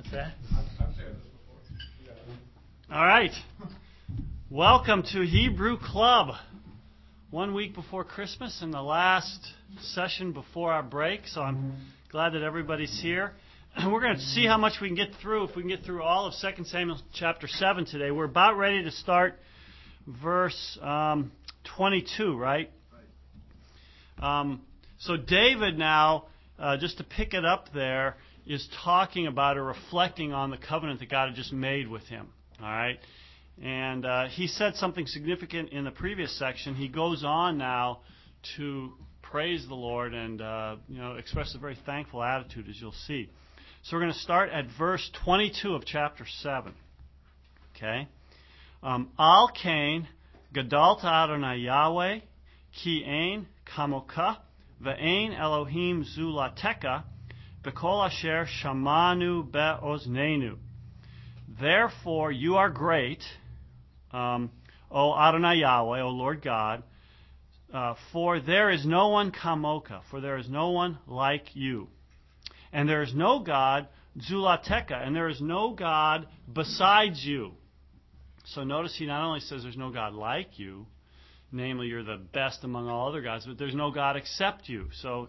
What's that? I've said this. All right. Welcome to Hebrew Club. One week before Christmas and the last session before our break, so I'm glad that everybody's here. And we're going to see how much we can get through. If we can get through all of 2 Samuel chapter 7 today, we're about ready to start verse um, 22, right? Um, so David now, uh, just to pick it up there, is talking about or reflecting on the covenant that God had just made with him. All right. And uh, he said something significant in the previous section. He goes on now to praise the Lord and uh, you know express a very thankful attitude, as you'll see. So we're going to start at verse 22 of chapter 7. Okay. Um, Al Cain, Gadalta Adonai Yahweh, Ki Ein Kamoka, Ve'ein Elohim Zulateka, Bekol Asher Shamanu Be'oznenu. Therefore you are great, um, O Adonai Yahweh, O Lord God, uh, for there is no one kamoka, for there is no one like you. And there is no God, Zulateka, and there is no God besides you. So notice he not only says there's no God like you, namely you're the best among all other gods, but there's no God except you. So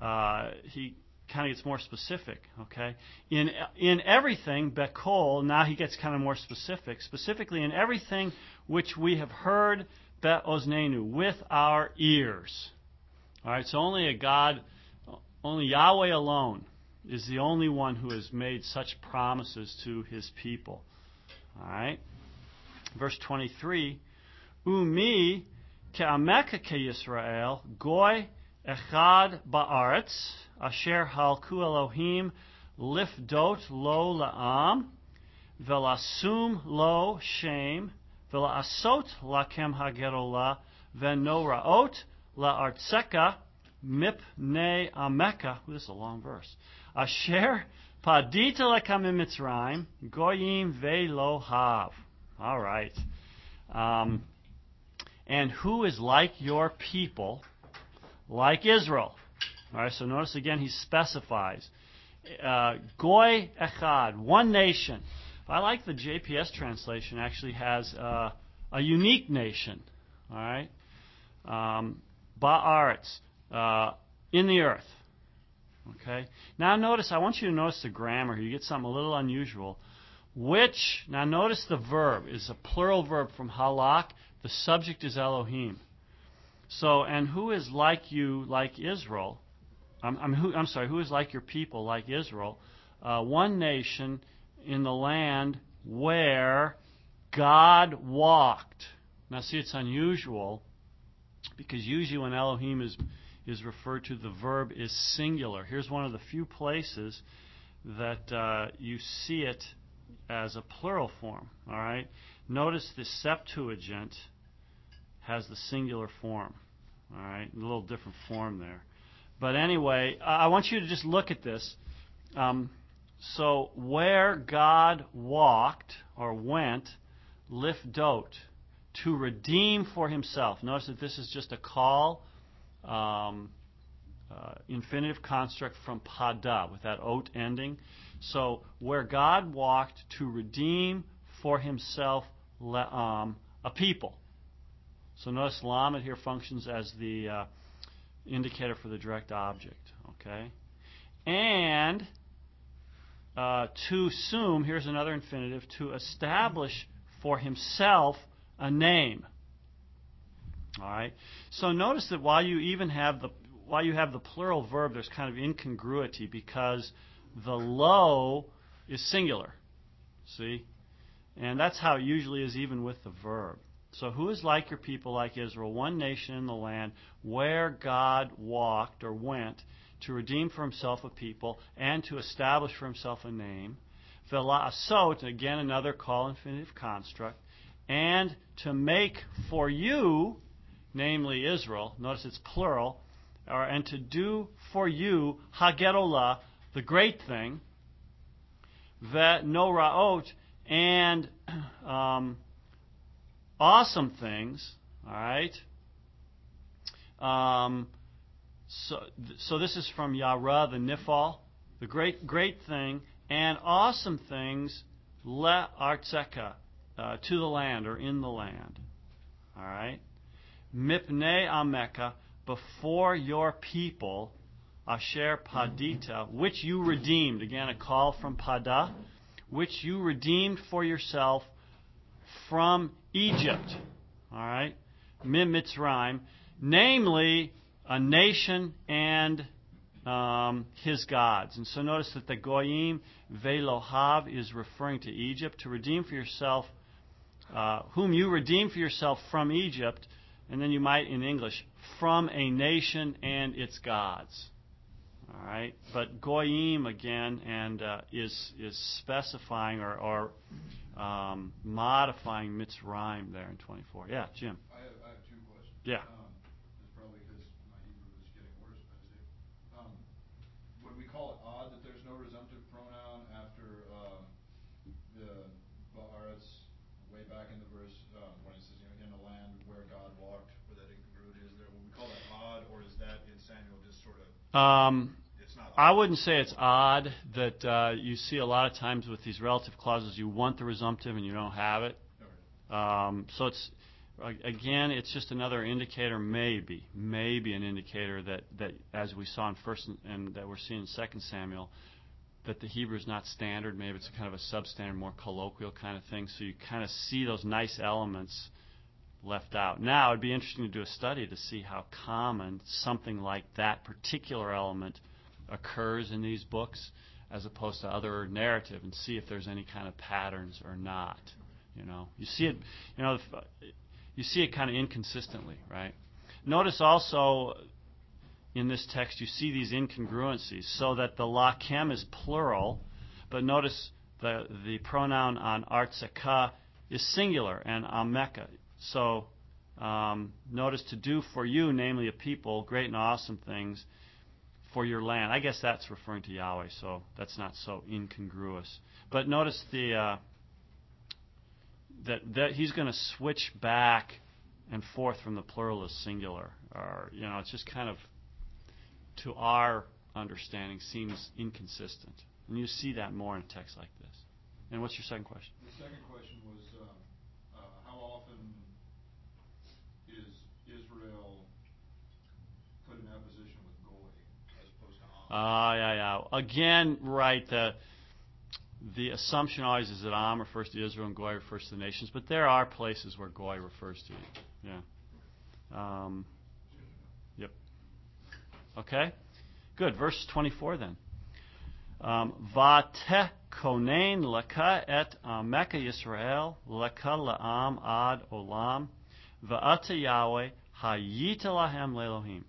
uh, he kind of gets more specific. Okay, in in everything, Bekol. Now he gets kind of more specific. Specifically, in everything which we have heard, Be'oznenu, with our ears. All right. So only a God, only Yahweh alone is the only one who has made such promises to his people. All right. Verse 23, Umi ke'ameka ke'Yisrael, goy echad ba'aretz, asher halku Elohim lifdot lo la'am, velasum lo shem, velasot lakem hagerola, venoraot la'artseka mipnei ameka. This is a long verse. Asher padita lekam mitzrayim, goyim velo hav. All right. Um, and who is like your people, like Israel? All right, so notice again he specifies. Uh, Goy Echad, one nation. I like the JPS translation, actually has uh, a unique nation. All right? Um, Ba'aretz, uh, in the earth. Okay? Now notice, I want you to notice the grammar here. You get something a little unusual. Which, now notice the verb is a plural verb from halak. The subject is Elohim. So, and who is like you, like Israel? I'm, I'm, who, I'm sorry, who is like your people, like Israel? Uh, one nation in the land where God walked. Now, see, it's unusual because usually when Elohim is is referred to, the verb is singular. Here's one of the few places that uh, you see it as a plural form. All right. Notice the Septuagint has the singular form. All right, a little different form there. But anyway, I want you to just look at this. Um, so where God walked or went, lifdot, to redeem for Himself. Notice that this is just a Qal. Um, uh, infinitive construct from pada with that ot ending. So where God walked to redeem for himself um, a people. So notice lamed here functions as the uh, indicator for the direct object. Okay, and uh, to sum here's another infinitive to establish for himself a name. All right. So notice that while you even have the while you have the plural verb, there's kind of incongruity because the lo is singular. See? And that's how it usually is even with the verb. So who is like your people, like Israel, one nation in the land where God walked or went to redeem for himself a people and to establish for himself a name? Velasot, again another Qal infinitive construct, and to make for you, namely Israel, notice it's plural, or, and to do for you Hagerolah, the great thing, that noraot, and um, awesome things, all right? Um, so, so this is from Yara, the Nifal, the great, great thing, and awesome things le artseka, uh, to the land or in the land. All right? Mipne ameka, before your people, asher padita, which you redeemed. Again, a Qal from pada, which you redeemed for yourself from Egypt. All right? Mimitzrayim, namely a nation and um, his gods. And so notice that the goyim velohav is referring to Egypt to redeem for yourself, uh, whom you redeem for yourself from Egypt, and then you might in English from a nation and its gods. All right, but goyim again and uh, is is specifying or, or um, modifying mitzrayim there in 24. Yeah, Jim. I have, I have two questions. Yeah. Um, it's probably because my Hebrew is getting worse as I say. Um, when we call it odd that there's no resumptive pronoun after um, the ba'aretz, way back in the verse um, when it says you know, in a land where God walked, where that incongruity is there, would we call that odd, or is that in Samuel just sort of Um? I wouldn't say it's odd that uh, you see a lot of times with these relative clauses you want the resumptive and you don't have it. Um, so it's again, it's just another indicator, maybe, maybe an indicator that, that as we saw in first and, and that we're seeing in Second Samuel, that the Hebrew is not standard. Maybe it's kind of a substandard, more colloquial kind of thing. So you kind of see those nice elements left out. Now it'd be interesting to do a study to see how common something like that particular element occurs in these books, as opposed to other narrative, and see if there's any kind of patterns or not. You know, you see it. You know, you see it kind of inconsistently, right? Notice also in this text you see these incongruencies, so that the lachem is plural, but notice the the pronoun on artseka is singular and ameka. So um, notice to do for you, namely a people, great and awesome things for your land. I guess that's referring to Yahweh, so that's not so incongruous. But notice the uh, that that he's going to switch back and forth from the plural to singular, or you know, it's just kind of to our understanding seems inconsistent, and you see that more in a text like this. And what's your second question? The second question was, um, uh, how often is Israel put in opposition with Goy as Ah, yeah, yeah. Again, right. The the assumption always is that Am refers to Israel and Goy refers to the nations, but there are places where Goy refers to you. Yeah. Um, yep. Okay. Good. Verse 24 then. Um, Vateh konen leka et ameka Yisrael leka la'am ad olam va'ata Yahweh hayita lahem le'elohim.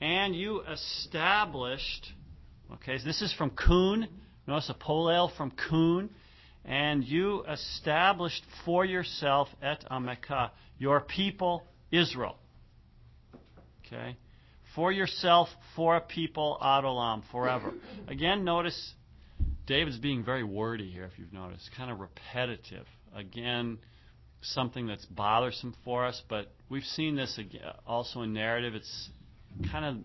And you established, okay, so this is from Kun. Notice a polel from Kun. And you established for yourself et ameka, your people Israel. Okay? For yourself, for a people, ad olam, forever. Again, notice David's being very wordy here, if you've noticed. Kind of repetitive. Again, something that's bothersome for us, but we've seen this also in narrative. It's kind of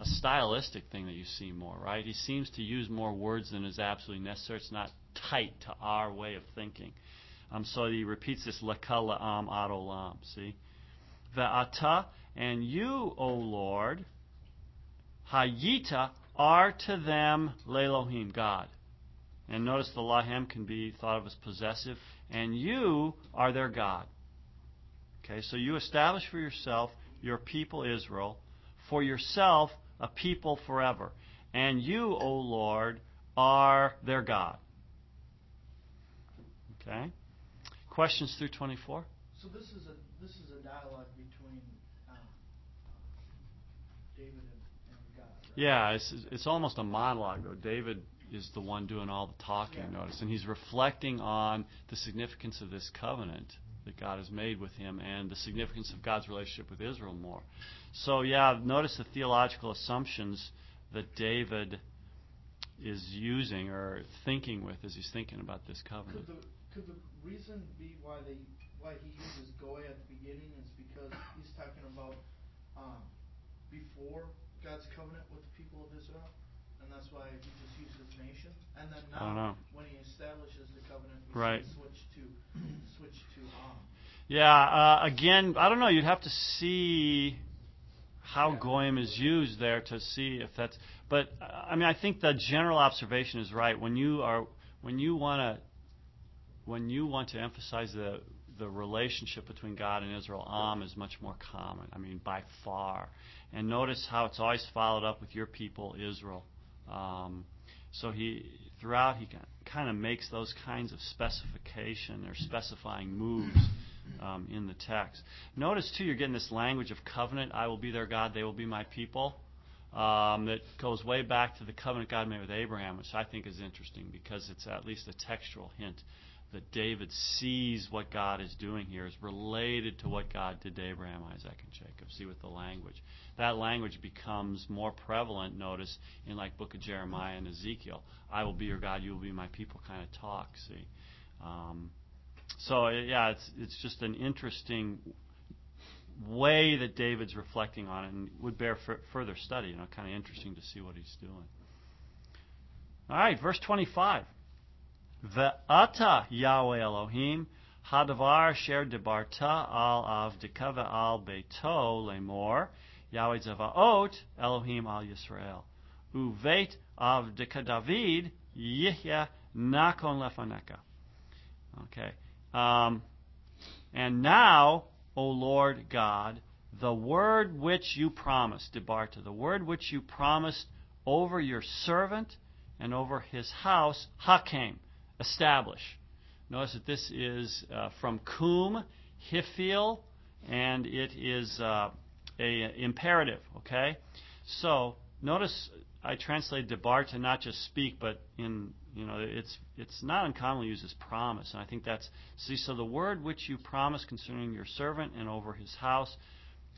a stylistic thing that you see more, right? He seems to use more words than is absolutely necessary. It's not tight to our way of thinking. Um, so he repeats this leka la'am ad olam. See, ve'ata and you, O Lord, hayita are to them le'elohim God. And notice the lahem can be thought of as possessive, and you are their God. Okay, so you establish for yourself your people Israel, for yourself a people forever. And you, O Lord, are their God. Okay? Questions through 24? So this is a this is a dialogue between um, David and, and God. Right? Yeah, it's, it's almost a monologue, though. David is the one doing all the talking, Yeah. notice. And he's reflecting on the significance of this covenant that God has made with him and the significance of God's relationship with Israel more. So, yeah, notice the theological assumptions that David is using or thinking with as he's thinking about this covenant. Could the could the reason be why they why he uses goy at the beginning is because he's talking about um, before God's covenant with the people of Israel, and that's why he just uses nation? And then I don't now, know. when he establishes the covenant, we Right. see switch to switch to Am. Yeah, uh, again, I don't know. You'd have to see how Yeah. goyim is used there to see if that's. But uh, I mean, I think the general observation is right. When you are, when you want to, when you want to emphasize the the relationship between God and Israel, Am is much more common. I mean, by far. And notice how it's always followed up with your people, Israel. Um, so he throughout he kind of makes those kinds of specification or specifying moves um, in the text. Notice too, you're getting this language of covenant. I will be their God; they will be my people. Um, that goes way back to the covenant God made with Abraham, which I think is interesting because it's at least a textual hint that David sees what God is doing here is related to what God did to Abraham, Isaac, and Jacob. See with the language. That language becomes more prevalent, notice, in like book of Jeremiah and Ezekiel. I will be your God, you will be my people kind of talk, see. Um, so yeah, it's it's just an interesting way that David's reflecting on it and would bear f- further study. You know, kind of interesting to see what he's doing. All right, verse 25. Ve'ata Yahweh Elohim hadavar sher debarta al avdika ve'al beito lemor Yahweh zavaot Elohim al Yisrael uvet avdika David yihya nakon lefaneka. Okay. Um, and now, O Lord God, the word which you promised, Debarta, the word which you promised over your servant and over his house, Hakem, establish. Notice that this is uh, from Kum, Hifil, and it is uh, a imperative. Okay, so notice I translated Debarta not just speak, but in you know it's it's not uncommonly used as promise, and I think that's see. So the word which you promise concerning your servant and over his house,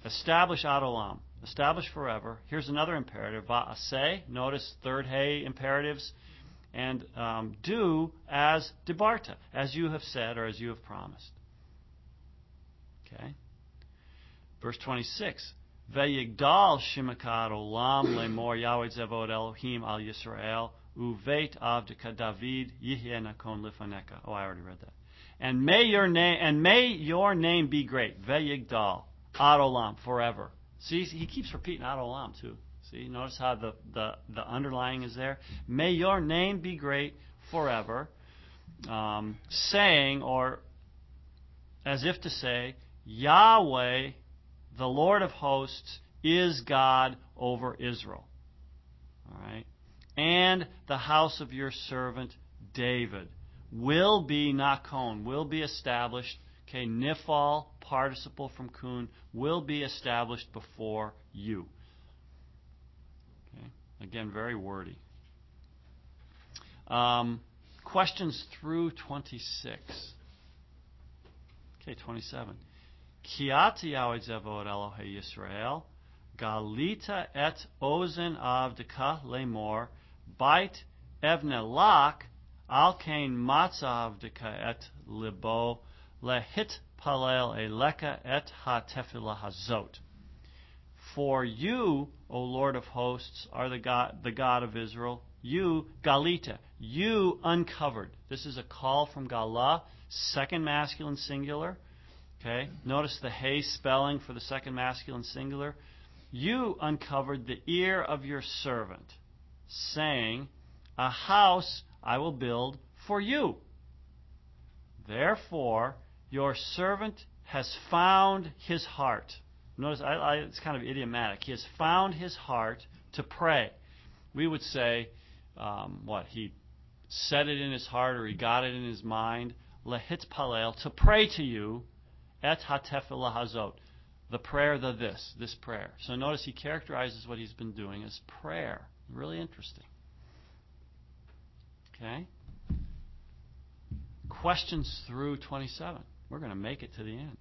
establish Adolam, establish forever. Here's another imperative, Va'aseh. Notice third Hey imperatives and um, do as debarta, as you have said or as you have promised. Okay. Verse 26. Veyigdal shimakad olam lemor Yahweh zevod Elohim al Yisrael uvet avdika David yihye lifaneka. Oh, I already read that. And may your name and may your name be great. Veyigdal ad olam forever. See, he keeps repeating ad olam too. See, notice how the, the, the underlying is there. May your name be great forever. Um, saying, or as if to say, Yahweh, the Lord of hosts, is God over Israel. All right? And the house of your servant David will be nakon, will be established. Okay, nifal, participle from kun, will be established before you. Okay, Again, very wordy. Um, questions through 26. Okay, 27. Kiati Yahweh Elohe Yisrael, Galita et ozen avdika lemor, bait evne lak, alkain matza avdika et libo, lehit palel eleka et ha tefillah hazot. For you, O Lord of hosts, are the God, the God of Israel. You, Galita, you uncovered. This is a Qal from Gala, second masculine singular. Okay, notice the hay spelling for the second masculine singular. You uncovered the ear of your servant, saying, A house I will build for you. Therefore, your servant has found his heart. Notice I, I, it's kind of idiomatic. He has found his heart to pray. We would say, um, what? He set it in his heart or he got it in his mind. Lehit palel, to pray to you, et hatefillah hazot. The prayer, the this, this prayer. So notice he characterizes what he's been doing as prayer. Really interesting. Okay? Questions through 27. We're going to make it to the end.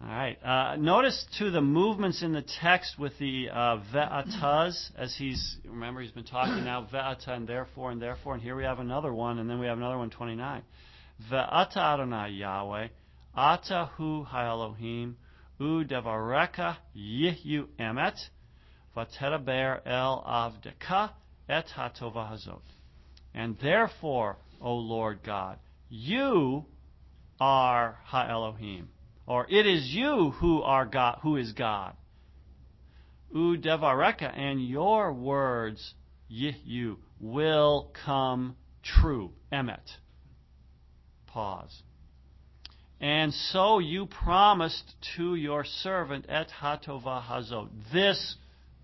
All right. Uh, notice too the movements in the text with the uh, ve'ataz, as he's remember he's been talking now ve'ata and therefore and therefore, and here we have another one, and then we have another one, 29. Ve'ata Adonai Yahweh, ata hu ha'elohim, devareka yihyu emet, vateraber el avdeka et hatova hazot. And therefore, O Lord God, you are Ha Elohim, or it is you who are God, who is God. U devareka, and your words, you, will come true. Emet. Pause. And so you promised to your servant et hatova hazot, this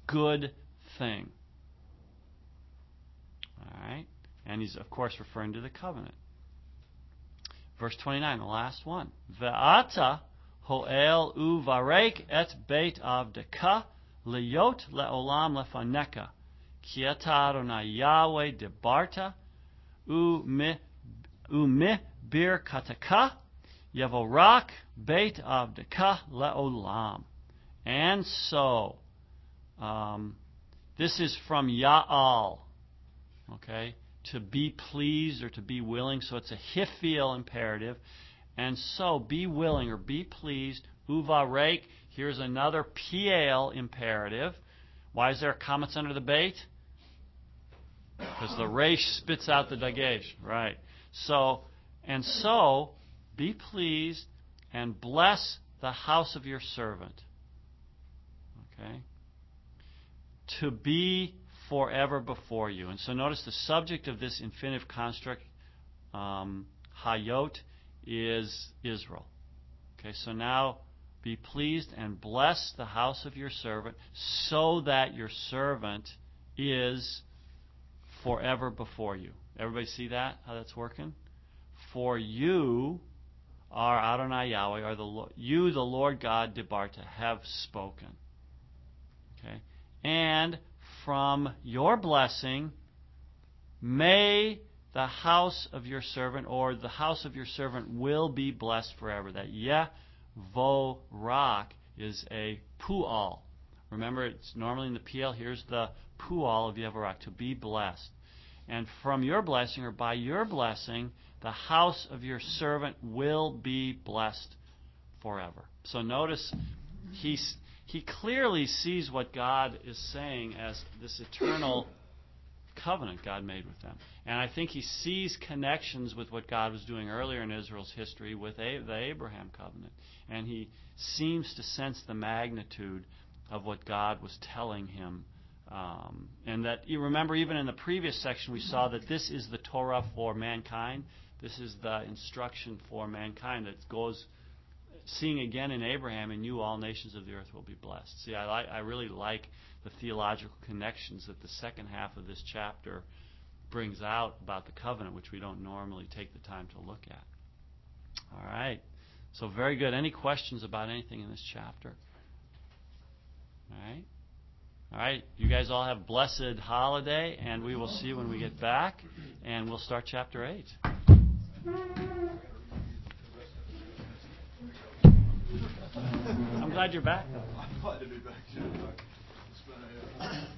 good thing. All right? And he's, of course, referring to the covenant. Verse 29, the last one. Ve'ata ho'el uvarek et beit avdeka liyot le'olam lefaneka. Ki Adonai Yahweh debarta u'mi bir kataka Yevorak Beit Avdeka Leolam. And so, um, this is from Ya'al. Okay? To be pleased or to be willing. So it's a hiphil imperative. And so, be willing or be pleased. Uvarek. Here's another piel imperative. Why is there a qamets under the bait? Because the resh spits out the dagesh. Right. So, and so, be pleased and bless the house of your servant. Okay? To be forever before you. And so notice the subject of this infinitive construct, um, Hayot, is Israel. Okay, so now be pleased and bless the house of your servant so that your servant is forever before you. Everybody see that? How that's working? For you are Adonai Yahweh, or the you, the Lord God, Debarta, have spoken. Okay? And from your blessing, may the house of your servant, or the house of your servant will be blessed forever. That Yevorak is a pu'al. Remember, it's normally in the piel. Here's the pu'al of Yevorak, to be blessed. And from your blessing, or by your blessing, the house of your servant will be blessed forever. So notice he's, he clearly sees what God is saying as this eternal covenant God made with them. And I think he sees connections with what God was doing earlier in Israel's history with the Abraham covenant. And he seems to sense the magnitude of what God was telling him. Um, and that you remember, even in the previous section, we saw that this is the Torah for mankind. This is the instruction for mankind that goes seeing again in Abraham, and you, all nations of the earth, will be blessed. See, I, I really like the theological connections that the second half of this chapter brings out about the covenant, which we don't normally take the time to look at. All right. So, very good. Any questions about anything in this chapter? All right. All right. You guys all have blessed holiday, and we will see you when we get back, and we'll start chapter 8. I'm glad you're back. I'm glad to be back